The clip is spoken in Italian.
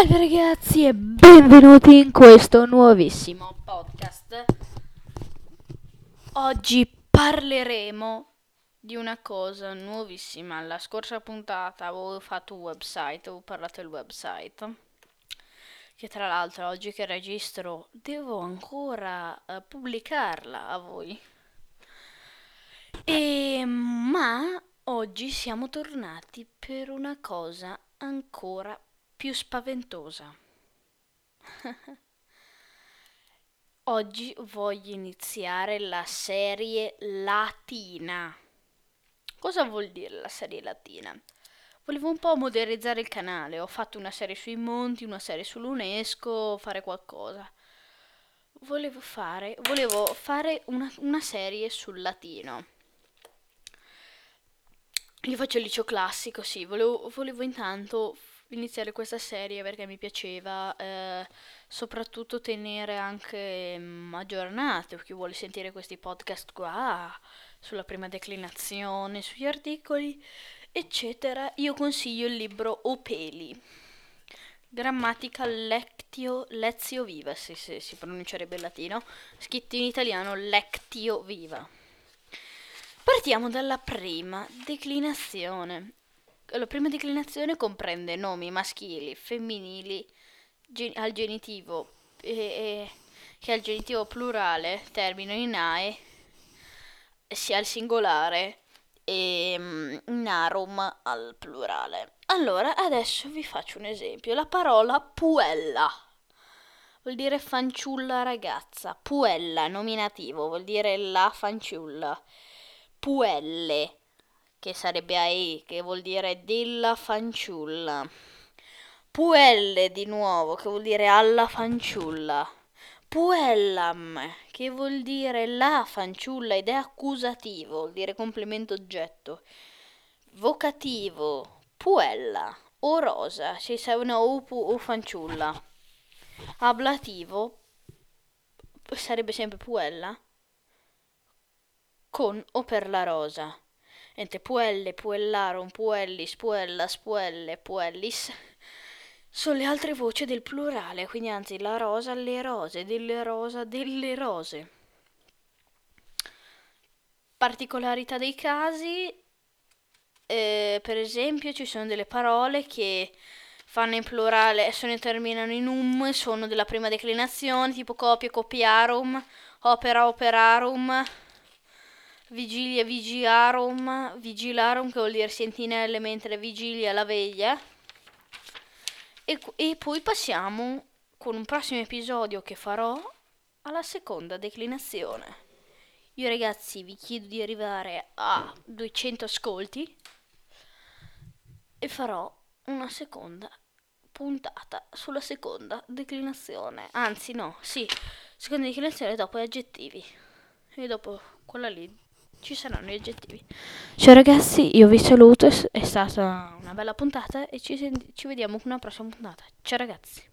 Salve ragazzi e benvenuti in questo nuovissimo podcast. Oggi parleremo di una cosa nuovissima. La scorsa puntata avevo fatto un website, avevo parlato del website. Che tra l'altro oggi che registro devo ancora uh, pubblicarla a voi. E, ma oggi siamo tornati per una cosa ancora più più spaventosa. Oggi voglio iniziare la serie latina. Cosa vuol dire la serie latina? Volevo un po' modernizzare il canale, ho fatto una serie sui monti, una serie sull'UNESCO, fare qualcosa. Volevo fare, volevo fare una, una serie sul latino. Io faccio il liceo classico, sì, volevo, volevo intanto iniziare questa serie perché mi piaceva eh, soprattutto tenere anche mm, aggiornato chi vuole sentire questi podcast qua sulla prima declinazione, sugli articoli, eccetera. Io consiglio il libro Opeli. Grammatica lectio, lezio viva, se, se si pronuncerebbe in latino, scritto in italiano lectio viva. Partiamo dalla prima declinazione. La prima declinazione comprende nomi maschili, femminili, gen- al genitivo e, e, che al genitivo plurale terminano in ae, sia al singolare e um, narum al plurale. Allora, adesso vi faccio un esempio. La parola puella vuol dire fanciulla ragazza. Puella, nominativo, vuol dire la fanciulla. Puelle che sarebbe AE, che vuol dire della fanciulla. Puelle di nuovo, che vuol dire alla fanciulla. Puellam, che vuol dire la fanciulla ed è accusativo, vuol dire complemento oggetto. Vocativo, puella o rosa, ci serve una o, o fanciulla. Ablativo sarebbe sempre puella con o per la rosa ente puelle, puellarum, puellis, puellas, puelle, puellis sono le altre voci del plurale, quindi anzi la rosa, le rose, delle rosa, delle rose. Particolarità dei casi, eh, per esempio ci sono delle parole che fanno in plurale e sono, terminano in um, sono della prima declinazione, tipo copia, copiarum, opera, operarum, Vigilia vigiarum, vigilarum che vuol dire sentinelle mentre vigilia la veglia. E, e poi passiamo con un prossimo episodio che farò alla seconda declinazione. Io ragazzi vi chiedo di arrivare a 200 ascolti e farò una seconda puntata sulla seconda declinazione. Anzi no, sì, seconda declinazione dopo gli aggettivi. E dopo quella lì ci saranno gli aggettivi. Ciao ragazzi, io vi saluto, è stata una bella puntata e ci, ci vediamo con una prossima puntata. Ciao ragazzi.